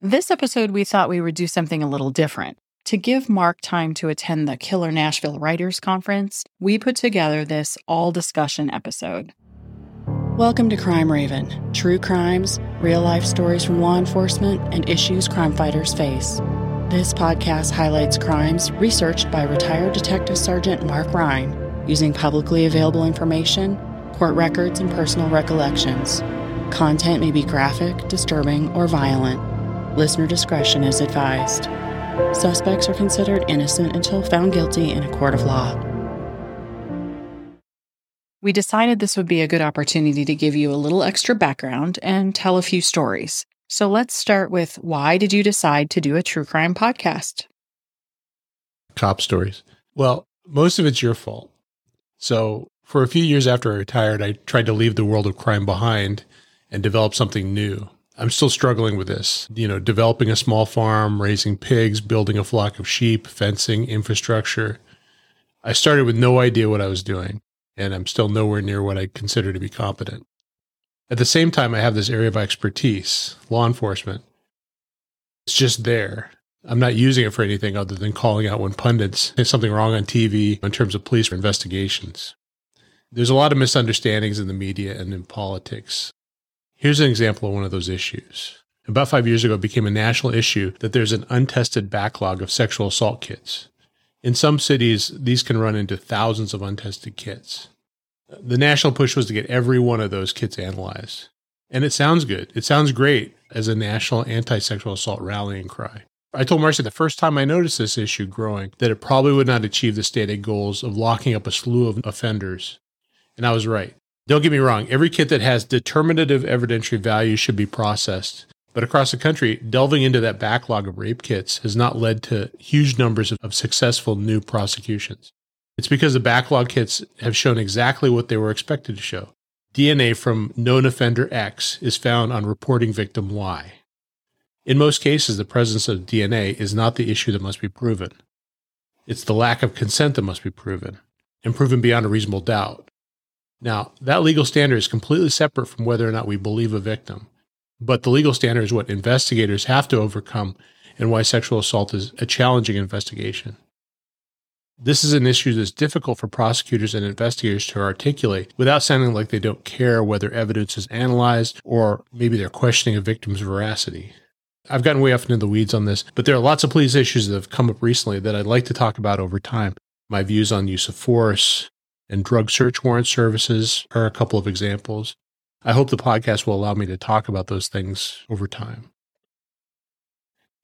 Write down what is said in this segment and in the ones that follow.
This episode, we thought we would do something a little different. To give Mark time to attend the Killer Nashville Writers Conference, we put together this all discussion episode. Welcome to Crime Raven true crimes, real life stories from law enforcement, and issues crime fighters face. This podcast highlights crimes researched by retired Detective Sergeant Mark Ryan using publicly available information, court records, and personal recollections. Content may be graphic, disturbing, or violent. Listener discretion is advised. Suspects are considered innocent until found guilty in a court of law. We decided this would be a good opportunity to give you a little extra background and tell a few stories. So let's start with why did you decide to do a true crime podcast? Cop stories. Well, most of it's your fault. So, for a few years after I retired, I tried to leave the world of crime behind and develop something new. I'm still struggling with this. You know, developing a small farm, raising pigs, building a flock of sheep, fencing, infrastructure. I started with no idea what I was doing, and I'm still nowhere near what I consider to be competent. At the same time, I have this area of expertise, law enforcement. It's just there. I'm not using it for anything other than calling out when pundits say something wrong on TV in terms of police investigations. There's a lot of misunderstandings in the media and in politics. Here's an example of one of those issues. About five years ago, it became a national issue that there's an untested backlog of sexual assault kits. In some cities, these can run into thousands of untested kits. The national push was to get every one of those kits analyzed. And it sounds good. It sounds great as a national anti sexual assault rallying cry. I told Marcy the first time I noticed this issue growing that it probably would not achieve the stated goals of locking up a slew of offenders. And I was right. Don't get me wrong, every kit that has determinative evidentiary value should be processed. But across the country, delving into that backlog of rape kits has not led to huge numbers of successful new prosecutions. It's because the backlog kits have shown exactly what they were expected to show. DNA from known offender X is found on reporting victim Y. In most cases, the presence of DNA is not the issue that must be proven. It's the lack of consent that must be proven, and proven beyond a reasonable doubt. Now, that legal standard is completely separate from whether or not we believe a victim. But the legal standard is what investigators have to overcome and why sexual assault is a challenging investigation. This is an issue that's difficult for prosecutors and investigators to articulate without sounding like they don't care whether evidence is analyzed or maybe they're questioning a victim's veracity. I've gotten way off into the weeds on this, but there are lots of police issues that have come up recently that I'd like to talk about over time. My views on use of force, and drug search warrant services are a couple of examples. I hope the podcast will allow me to talk about those things over time.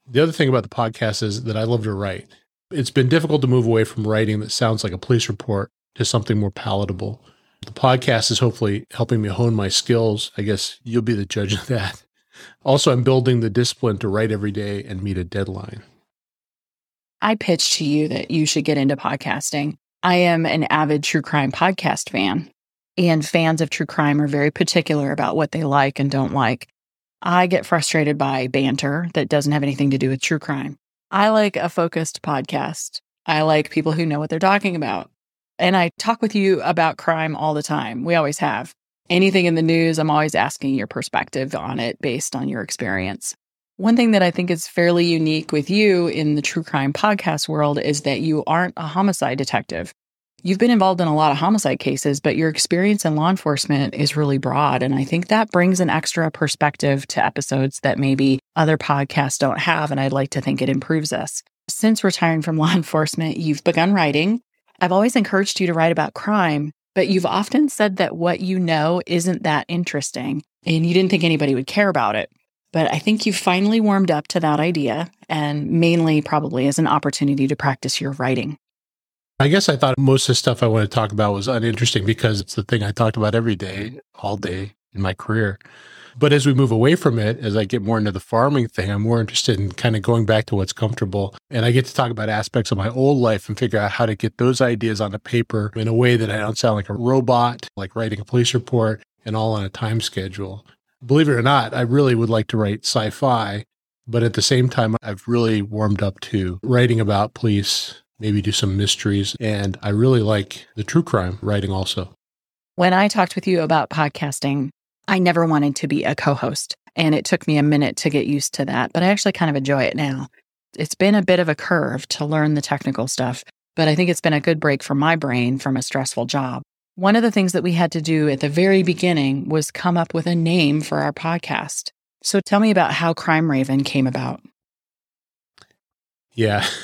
The other thing about the podcast is that I love to write. It's been difficult to move away from writing that sounds like a police report to something more palatable. The podcast is hopefully helping me hone my skills. I guess you'll be the judge of that. Also, I'm building the discipline to write every day and meet a deadline. I pitched to you that you should get into podcasting. I am an avid true crime podcast fan, and fans of true crime are very particular about what they like and don't like. I get frustrated by banter that doesn't have anything to do with true crime. I like a focused podcast. I like people who know what they're talking about. And I talk with you about crime all the time. We always have. Anything in the news, I'm always asking your perspective on it based on your experience. One thing that I think is fairly unique with you in the true crime podcast world is that you aren't a homicide detective. You've been involved in a lot of homicide cases, but your experience in law enforcement is really broad. And I think that brings an extra perspective to episodes that maybe other podcasts don't have. And I'd like to think it improves us. Since retiring from law enforcement, you've begun writing. I've always encouraged you to write about crime, but you've often said that what you know isn't that interesting and you didn't think anybody would care about it. But I think you've finally warmed up to that idea, and mainly probably as an opportunity to practice your writing. I guess I thought most of the stuff I want to talk about was uninteresting because it's the thing I talked about every day, all day in my career. But as we move away from it, as I get more into the farming thing, I'm more interested in kind of going back to what's comfortable. And I get to talk about aspects of my old life and figure out how to get those ideas on the paper in a way that I don't sound like a robot, like writing a police report and all on a time schedule believe it or not, I really would like to write sci fi, but at the same time, I've really warmed up to writing about police, maybe do some mysteries. And I really like the true crime writing also. When I talked with you about podcasting, I never wanted to be a co host. And it took me a minute to get used to that, but I actually kind of enjoy it now. It's been a bit of a curve to learn the technical stuff, but I think it's been a good break for my brain from a stressful job. One of the things that we had to do at the very beginning was come up with a name for our podcast. So tell me about how Crime Raven came about. Yeah.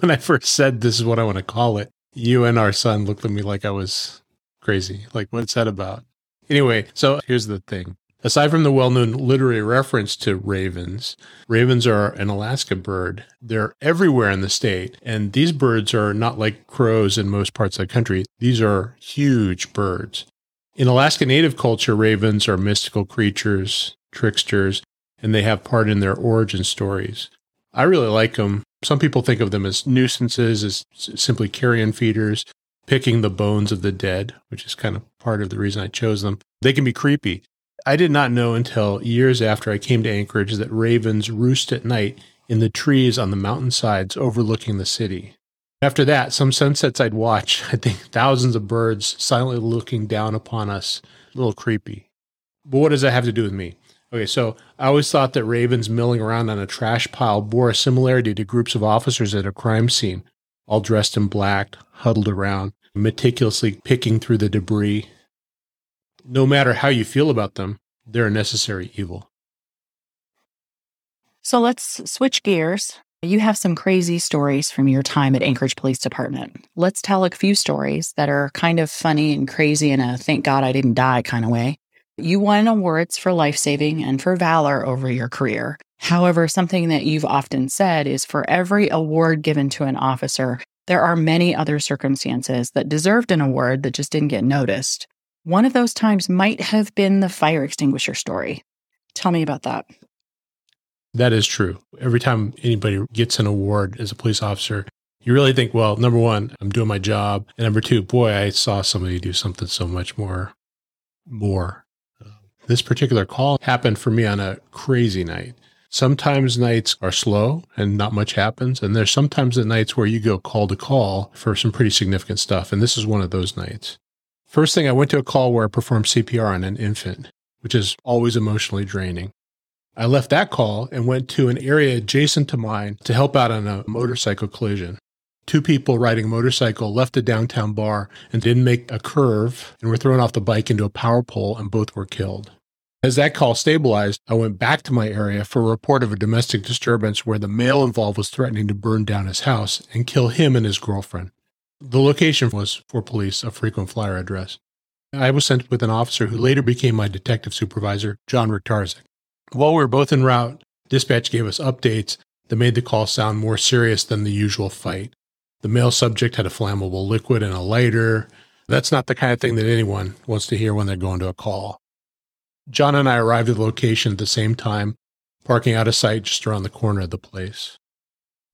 When I first said this is what I want to call it, you and our son looked at me like I was crazy. Like, what's that about? Anyway, so here's the thing. Aside from the well known literary reference to ravens, ravens are an Alaska bird. They're everywhere in the state. And these birds are not like crows in most parts of the country. These are huge birds. In Alaska Native culture, ravens are mystical creatures, tricksters, and they have part in their origin stories. I really like them. Some people think of them as nuisances, as simply carrion feeders, picking the bones of the dead, which is kind of part of the reason I chose them. They can be creepy. I did not know until years after I came to Anchorage that ravens roost at night in the trees on the mountainsides overlooking the city. After that, some sunsets I'd watch, I think thousands of birds silently looking down upon us. A little creepy. But what does that have to do with me? Okay, so I always thought that ravens milling around on a trash pile bore a similarity to groups of officers at a crime scene, all dressed in black, huddled around, meticulously picking through the debris. No matter how you feel about them, they're a necessary evil. So let's switch gears. You have some crazy stories from your time at Anchorage Police Department. Let's tell a few stories that are kind of funny and crazy in a thank God I didn't die kind of way. You won awards for life saving and for valor over your career. However, something that you've often said is for every award given to an officer, there are many other circumstances that deserved an award that just didn't get noticed. One of those times might have been the fire extinguisher story. Tell me about that. That is true. Every time anybody gets an award as a police officer, you really think, well, number one, I'm doing my job. And number two, boy, I saw somebody do something so much more, more uh, this particular call happened for me on a crazy night. Sometimes nights are slow and not much happens. And there's sometimes the nights where you go call to call for some pretty significant stuff. And this is one of those nights. First thing, I went to a call where I performed CPR on an infant, which is always emotionally draining. I left that call and went to an area adjacent to mine to help out on a motorcycle collision. Two people riding a motorcycle left a downtown bar and didn't make a curve and were thrown off the bike into a power pole, and both were killed. As that call stabilized, I went back to my area for a report of a domestic disturbance where the male involved was threatening to burn down his house and kill him and his girlfriend. The location was, for police, a frequent flyer address. I was sent with an officer who later became my detective supervisor, John Riktarzik. While we were both en route, dispatch gave us updates that made the call sound more serious than the usual fight. The male subject had a flammable liquid and a lighter. That's not the kind of thing that anyone wants to hear when they're going to a call. John and I arrived at the location at the same time, parking out of sight just around the corner of the place.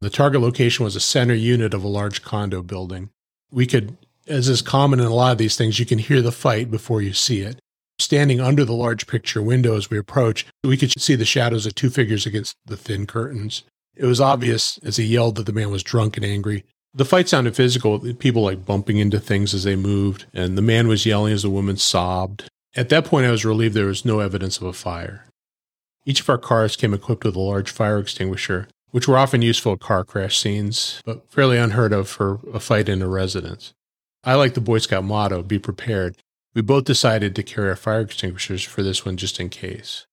The target location was a center unit of a large condo building. We could, as is common in a lot of these things, you can hear the fight before you see it. Standing under the large picture window as we approached, we could see the shadows of two figures against the thin curtains. It was obvious as he yelled that the man was drunk and angry, the fight sounded physical, people like bumping into things as they moved, and the man was yelling as the woman sobbed. At that point, I was relieved there was no evidence of a fire. Each of our cars came equipped with a large fire extinguisher, which were often useful at car crash scenes, but fairly unheard of for a fight in a residence. I like the Boy Scout motto, be prepared. We both decided to carry our fire extinguishers for this one just in case.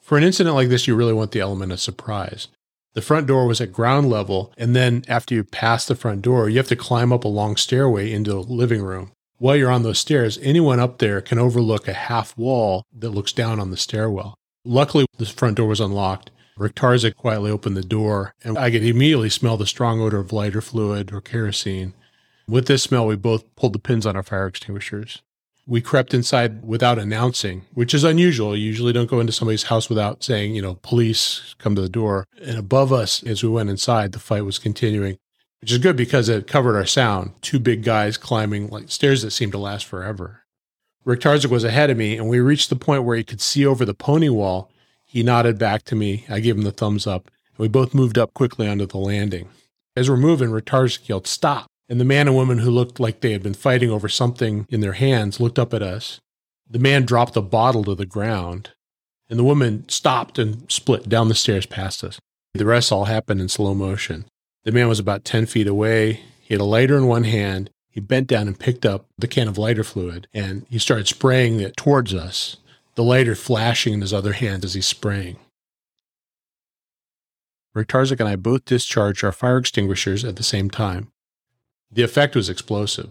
For an incident like this, you really want the element of surprise. The front door was at ground level, and then after you pass the front door, you have to climb up a long stairway into the living room. While you're on those stairs, anyone up there can overlook a half wall that looks down on the stairwell. Luckily, the front door was unlocked. Riktarzik quietly opened the door, and I could immediately smell the strong odor of lighter fluid or kerosene. With this smell, we both pulled the pins on our fire extinguishers. We crept inside without announcing, which is unusual. You usually don't go into somebody's house without saying, you know, police come to the door. And above us, as we went inside, the fight was continuing, which is good because it covered our sound. Two big guys climbing like stairs that seemed to last forever. Riktarzik was ahead of me, and we reached the point where he could see over the pony wall. He nodded back to me. I gave him the thumbs up, and we both moved up quickly onto the landing. As we're moving, Rick yelled, Stop! and the man and woman who looked like they had been fighting over something in their hands looked up at us. The man dropped a bottle to the ground. and the woman stopped and split down the stairs past us. The rest all happened in slow motion. The man was about 10 feet away. He had a lighter in one hand. He bent down and picked up the can of lighter fluid and he started spraying it towards us, the lighter flashing in his other hand as he's spraying. Riktarzik and I both discharged our fire extinguishers at the same time. The effect was explosive.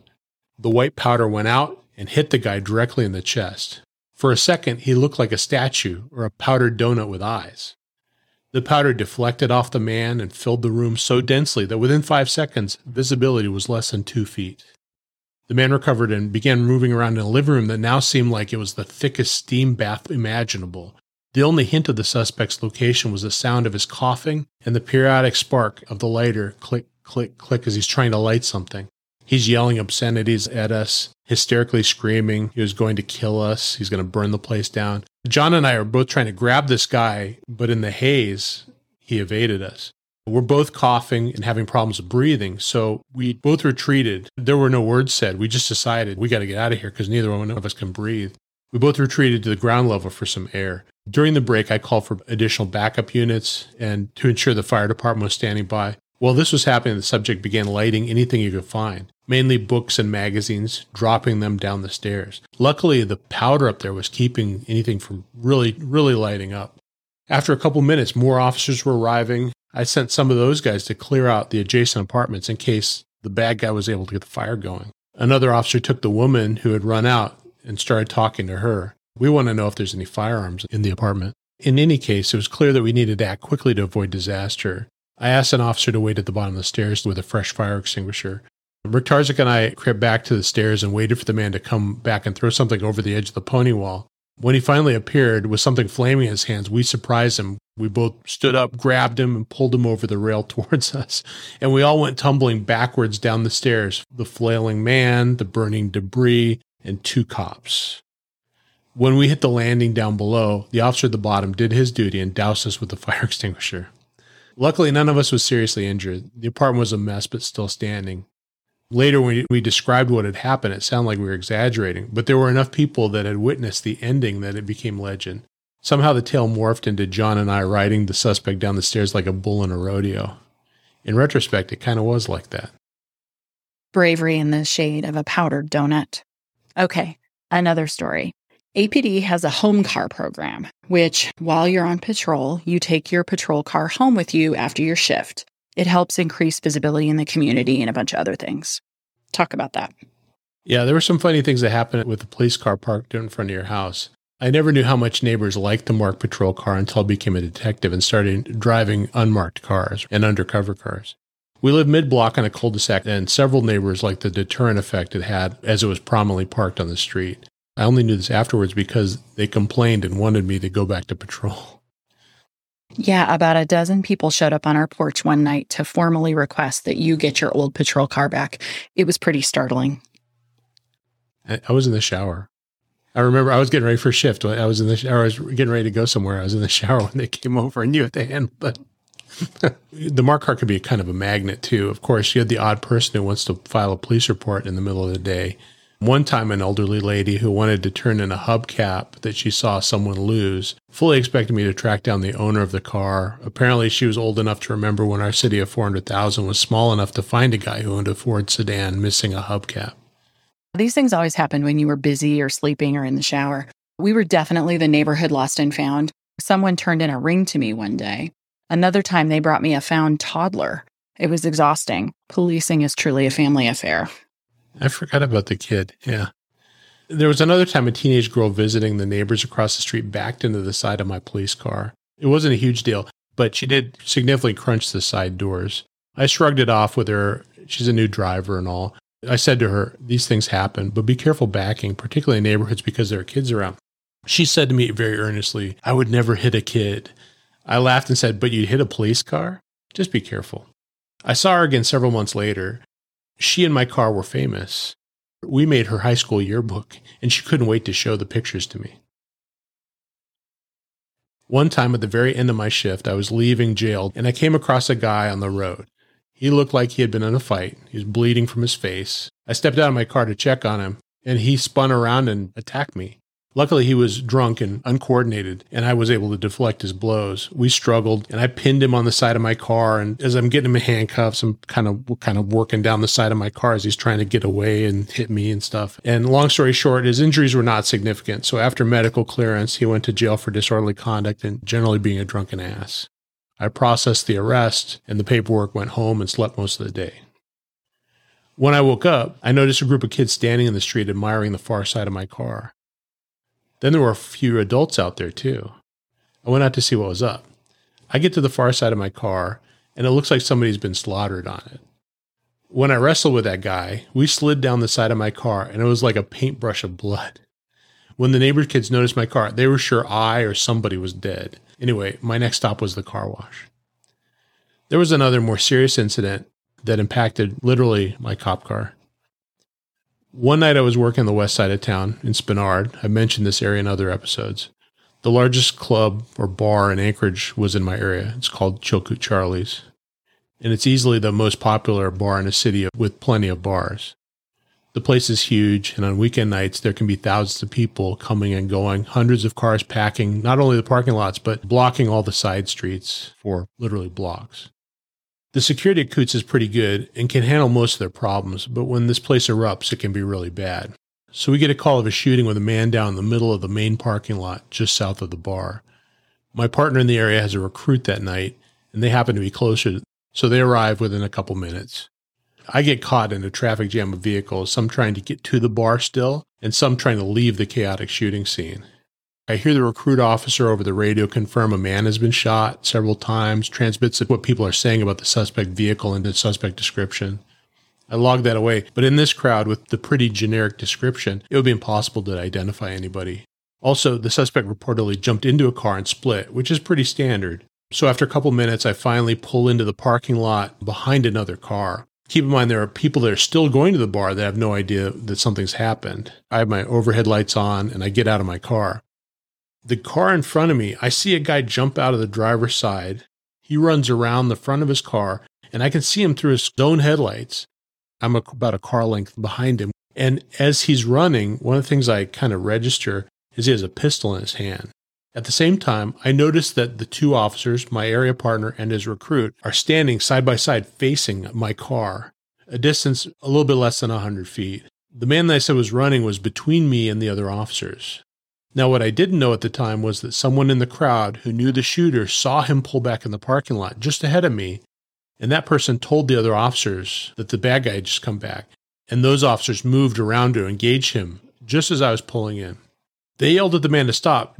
The white powder went out and hit the guy directly in the chest. For a second, he looked like a statue or a powdered donut with eyes. The powder deflected off the man and filled the room so densely that within five seconds, visibility was less than two feet. The man recovered and began moving around in a living room that now seemed like it was the thickest steam bath imaginable. The only hint of the suspect's location was the sound of his coughing and the periodic spark of the lighter click, click, click as he's trying to light something. He's yelling obscenities at us, hysterically screaming he was going to kill us. He's going to burn the place down. John and I are both trying to grab this guy, but in the haze, he evaded us. We're both coughing and having problems with breathing. So we both retreated. There were no words said. We just decided we got to get out of here because neither one of us can breathe. We both retreated to the ground level for some air. During the break, I called for additional backup units and to ensure the fire department was standing by. While this was happening, the subject began lighting anything he could find, mainly books and magazines, dropping them down the stairs. Luckily, the powder up there was keeping anything from really, really lighting up. After a couple minutes, more officers were arriving. I sent some of those guys to clear out the adjacent apartments in case the bad guy was able to get the fire going. Another officer took the woman who had run out and started talking to her. We want to know if there's any firearms in the apartment. In any case, it was clear that we needed to act quickly to avoid disaster. I asked an officer to wait at the bottom of the stairs with a fresh fire extinguisher. Riktarzik and I crept back to the stairs and waited for the man to come back and throw something over the edge of the pony wall. When he finally appeared with something flaming in his hands, we surprised him. We both stood up, grabbed him, and pulled him over the rail towards us. And we all went tumbling backwards down the stairs the flailing man, the burning debris, and two cops. When we hit the landing down below, the officer at the bottom did his duty and doused us with the fire extinguisher. Luckily, none of us was seriously injured. The apartment was a mess, but still standing. Later, when we described what had happened, it sounded like we were exaggerating, but there were enough people that had witnessed the ending that it became legend. Somehow the tale morphed into John and I riding the suspect down the stairs like a bull in a rodeo. In retrospect, it kind of was like that. Bravery in the shade of a powdered donut. Okay, another story. APD has a home car program, which, while you're on patrol, you take your patrol car home with you after your shift. It helps increase visibility in the community and a bunch of other things. Talk about that. Yeah, there were some funny things that happened with the police car parked in front of your house. I never knew how much neighbors liked the marked patrol car until I became a detective and started driving unmarked cars and undercover cars. We lived mid block on a cul de sac, and several neighbors liked the deterrent effect it had as it was prominently parked on the street. I only knew this afterwards because they complained and wanted me to go back to patrol. Yeah, about a dozen people showed up on our porch one night to formally request that you get your old patrol car back. It was pretty startling. I was in the shower. I remember I was getting ready for shift. I was in the shower. I was getting ready to go somewhere. I was in the shower when they came over and you had to handle it. the mark car could be kind of a magnet too. Of course, you had the odd person who wants to file a police report in the middle of the day one time, an elderly lady who wanted to turn in a hubcap that she saw someone lose fully expected me to track down the owner of the car. Apparently, she was old enough to remember when our city of 400,000 was small enough to find a guy who owned a Ford sedan missing a hubcap. These things always happened when you were busy or sleeping or in the shower. We were definitely the neighborhood lost and found. Someone turned in a ring to me one day. Another time, they brought me a found toddler. It was exhausting. Policing is truly a family affair. I forgot about the kid. Yeah. There was another time a teenage girl visiting the neighbors across the street backed into the side of my police car. It wasn't a huge deal, but she did significantly crunch the side doors. I shrugged it off with her. She's a new driver and all. I said to her, These things happen, but be careful backing, particularly in neighborhoods because there are kids around. She said to me very earnestly, I would never hit a kid. I laughed and said, But you'd hit a police car? Just be careful. I saw her again several months later. She and my car were famous. We made her high school yearbook, and she couldn't wait to show the pictures to me. One time at the very end of my shift, I was leaving jail and I came across a guy on the road. He looked like he had been in a fight. He was bleeding from his face. I stepped out of my car to check on him, and he spun around and attacked me. Luckily, he was drunk and uncoordinated, and I was able to deflect his blows. We struggled, and I pinned him on the side of my car. And as I'm getting him in handcuffs, I'm kind of kind of working down the side of my car as he's trying to get away and hit me and stuff. And long story short, his injuries were not significant. So after medical clearance, he went to jail for disorderly conduct and generally being a drunken ass. I processed the arrest, and the paperwork went home and slept most of the day. When I woke up, I noticed a group of kids standing in the street admiring the far side of my car. Then there were a few adults out there too. I went out to see what was up. I get to the far side of my car, and it looks like somebody's been slaughtered on it. When I wrestled with that guy, we slid down the side of my car, and it was like a paintbrush of blood. When the neighbor kids noticed my car, they were sure I or somebody was dead. Anyway, my next stop was the car wash. There was another more serious incident that impacted literally my cop car. One night I was working on the west side of town in Spenard. I mentioned this area in other episodes. The largest club or bar in Anchorage was in my area. It's called Chilkoot Charlie's. And it's easily the most popular bar in a city with plenty of bars. The place is huge, and on weekend nights, there can be thousands of people coming and going, hundreds of cars packing not only the parking lots, but blocking all the side streets for literally blocks. The security at Koot's is pretty good and can handle most of their problems, but when this place erupts, it can be really bad. So we get a call of a shooting with a man down in the middle of the main parking lot just south of the bar. My partner in the area has a recruit that night, and they happen to be closer, so they arrive within a couple minutes. I get caught in a traffic jam of vehicles, some trying to get to the bar still, and some trying to leave the chaotic shooting scene. I hear the recruit officer over the radio confirm a man has been shot several times, transmits what people are saying about the suspect vehicle and the suspect description. I log that away, but in this crowd with the pretty generic description, it would be impossible to identify anybody. Also, the suspect reportedly jumped into a car and split, which is pretty standard. So after a couple minutes, I finally pull into the parking lot behind another car. Keep in mind, there are people that are still going to the bar that have no idea that something's happened. I have my overhead lights on and I get out of my car. The car in front of me, I see a guy jump out of the driver's side. He runs around the front of his car and I can see him through his own headlights. I'm about a car length behind him. And as he's running, one of the things I kind of register is he has a pistol in his hand. At the same time, I notice that the two officers, my area partner and his recruit, are standing side by side facing my car, a distance a little bit less than 100 feet. The man that I said was running was between me and the other officers. Now, what I didn't know at the time was that someone in the crowd who knew the shooter saw him pull back in the parking lot just ahead of me, and that person told the other officers that the bad guy had just come back. And those officers moved around to engage him just as I was pulling in. They yelled at the man to stop,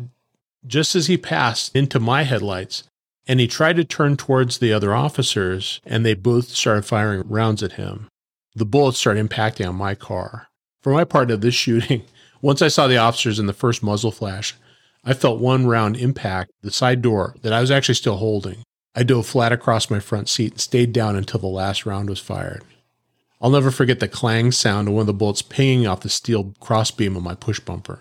just as he passed into my headlights, and he tried to turn towards the other officers, and they both started firing rounds at him. The bullets started impacting on my car. For my part of this shooting, once I saw the officers in the first muzzle flash, I felt one round impact the side door that I was actually still holding. I dove flat across my front seat and stayed down until the last round was fired. I'll never forget the clang sound of one of the bullets pinging off the steel crossbeam of my push bumper.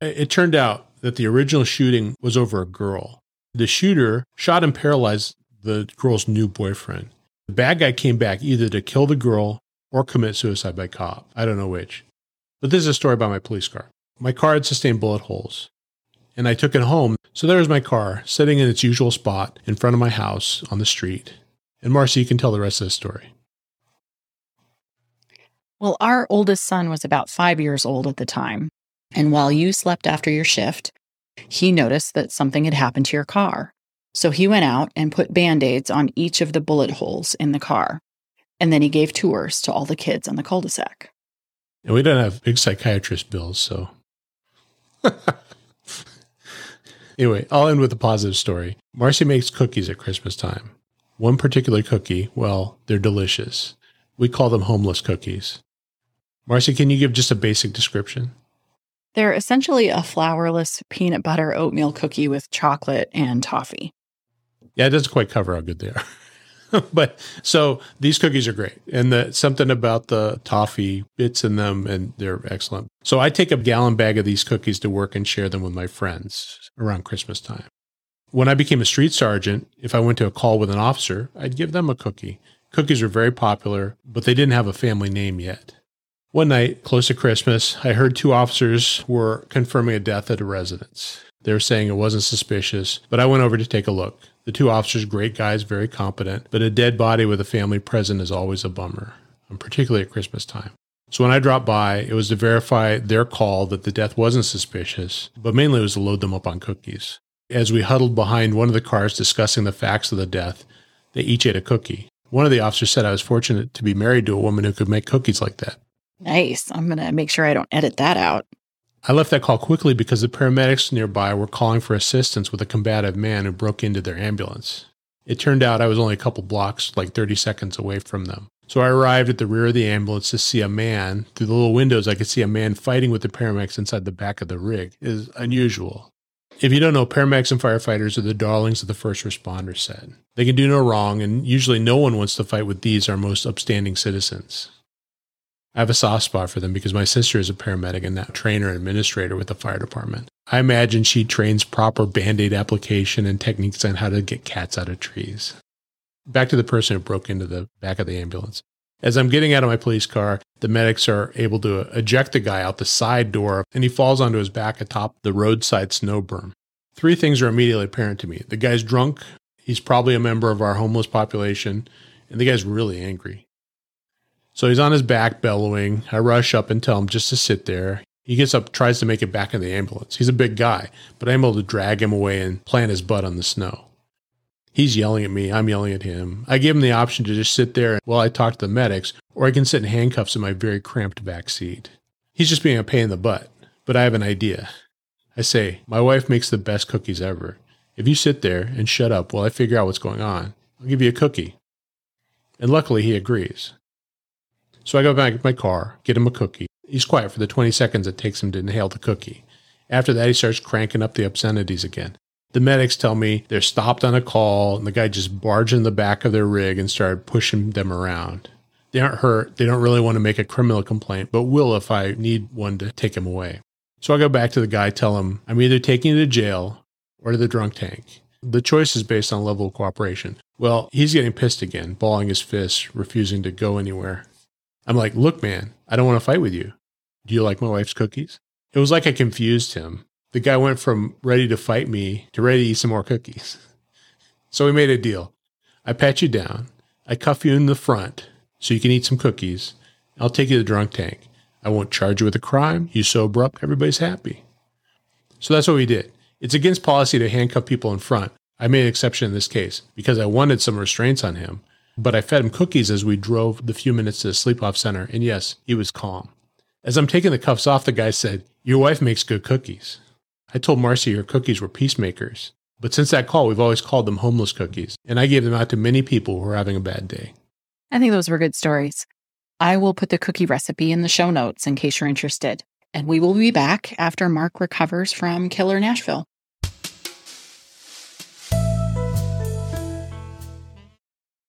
It turned out that the original shooting was over a girl. The shooter shot and paralyzed the girl's new boyfriend. The bad guy came back either to kill the girl or commit suicide by cop. I don't know which. But this is a story about my police car. My car had sustained bullet holes, and I took it home. So there was my car sitting in its usual spot in front of my house on the street. And Marcy, you can tell the rest of the story. Well, our oldest son was about five years old at the time. And while you slept after your shift, he noticed that something had happened to your car. So he went out and put band aids on each of the bullet holes in the car. And then he gave tours to all the kids on the cul de sac. And we don't have big psychiatrist bills, so. anyway, I'll end with a positive story. Marcy makes cookies at Christmas time. One particular cookie, well, they're delicious. We call them homeless cookies. Marcy, can you give just a basic description? They're essentially a flourless peanut butter oatmeal cookie with chocolate and toffee. Yeah, it doesn't quite cover how good they are. but so these cookies are great. And the, something about the toffee bits in them, and they're excellent. So I take a gallon bag of these cookies to work and share them with my friends around Christmas time. When I became a street sergeant, if I went to a call with an officer, I'd give them a cookie. Cookies were very popular, but they didn't have a family name yet. One night, close to Christmas, I heard two officers were confirming a death at a residence. They were saying it wasn't suspicious, but I went over to take a look. The two officers, great guys, very competent, but a dead body with a family present is always a bummer, and particularly at Christmas time. So when I dropped by, it was to verify their call that the death wasn't suspicious, but mainly it was to load them up on cookies. As we huddled behind one of the cars discussing the facts of the death, they each ate a cookie. One of the officers said I was fortunate to be married to a woman who could make cookies like that. Nice. I'm going to make sure I don't edit that out. I left that call quickly because the paramedics nearby were calling for assistance with a combative man who broke into their ambulance. It turned out I was only a couple blocks, like 30 seconds away from them. So I arrived at the rear of the ambulance to see a man. Through the little windows, I could see a man fighting with the paramedics inside the back of the rig. It is unusual. If you don't know, paramedics and firefighters are the darlings of the first responder set. They can do no wrong, and usually no one wants to fight with these, our most upstanding citizens. I have a soft spot for them because my sister is a paramedic and now trainer and administrator with the fire department. I imagine she trains proper band aid application and techniques on how to get cats out of trees. Back to the person who broke into the back of the ambulance. As I'm getting out of my police car, the medics are able to eject the guy out the side door and he falls onto his back atop the roadside snow berm. Three things are immediately apparent to me. The guy's drunk, he's probably a member of our homeless population, and the guy's really angry. So he's on his back bellowing. I rush up and tell him just to sit there. He gets up, tries to make it back in the ambulance. He's a big guy, but I'm able to drag him away and plant his butt on the snow. He's yelling at me. I'm yelling at him. I give him the option to just sit there while I talk to the medics, or I can sit in handcuffs in my very cramped back seat. He's just being a pain in the butt, but I have an idea. I say, My wife makes the best cookies ever. If you sit there and shut up while I figure out what's going on, I'll give you a cookie. And luckily, he agrees. So I go back to my car, get him a cookie. He's quiet for the 20 seconds it takes him to inhale the cookie. After that, he starts cranking up the obscenities again. The medics tell me they're stopped on a call, and the guy just barged in the back of their rig and started pushing them around. They aren't hurt. They don't really want to make a criminal complaint, but will if I need one to take him away. So I go back to the guy, tell him I'm either taking you to jail or to the drunk tank. The choice is based on level of cooperation. Well, he's getting pissed again, balling his fists, refusing to go anywhere. I'm like, look, man, I don't want to fight with you. Do you like my wife's cookies? It was like I confused him. The guy went from ready to fight me to ready to eat some more cookies. So we made a deal. I pat you down. I cuff you in the front so you can eat some cookies. I'll take you to the drunk tank. I won't charge you with a crime. You sober up, everybody's happy. So that's what we did. It's against policy to handcuff people in front. I made an exception in this case because I wanted some restraints on him. But I fed him cookies as we drove the few minutes to the sleep off center, and yes, he was calm. As I'm taking the cuffs off, the guy said, Your wife makes good cookies. I told Marcy her cookies were peacemakers. But since that call, we've always called them homeless cookies, and I gave them out to many people who were having a bad day. I think those were good stories. I will put the cookie recipe in the show notes in case you're interested. And we will be back after Mark recovers from Killer Nashville.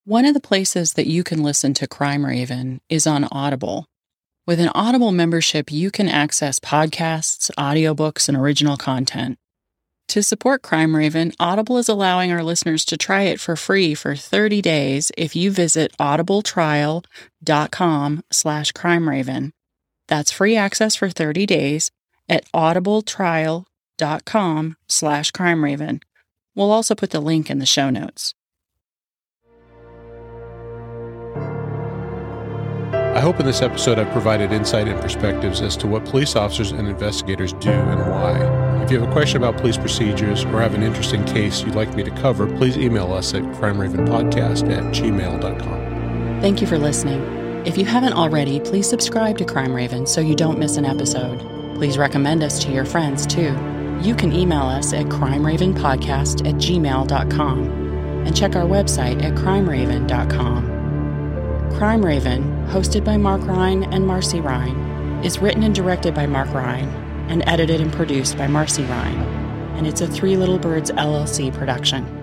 One of the places that you can listen to Crime Raven is on Audible. With an Audible membership, you can access podcasts, audiobooks, and original content. To support Crime Raven, Audible is allowing our listeners to try it for free for 30 days if you visit audibletrial.com slash crimeraven. That's free access for 30 days at audibletrial.com slash crimeraven. We'll also put the link in the show notes. I hope in this episode I've provided insight and perspectives as to what police officers and investigators do and why. If you have a question about police procedures or have an interesting case you'd like me to cover, please email us at crimeravenpodcast at gmail.com. Thank you for listening. If you haven't already, please subscribe to Crime Raven so you don't miss an episode. Please recommend us to your friends too. You can email us at crimeravenpodcast at gmail.com and check our website at crimeraven.com. Crime Raven, hosted by Mark Ryan and Marcy Ryan, is written and directed by Mark Ryan and edited and produced by Marcy Ryan, and it's a Three Little Birds LLC production.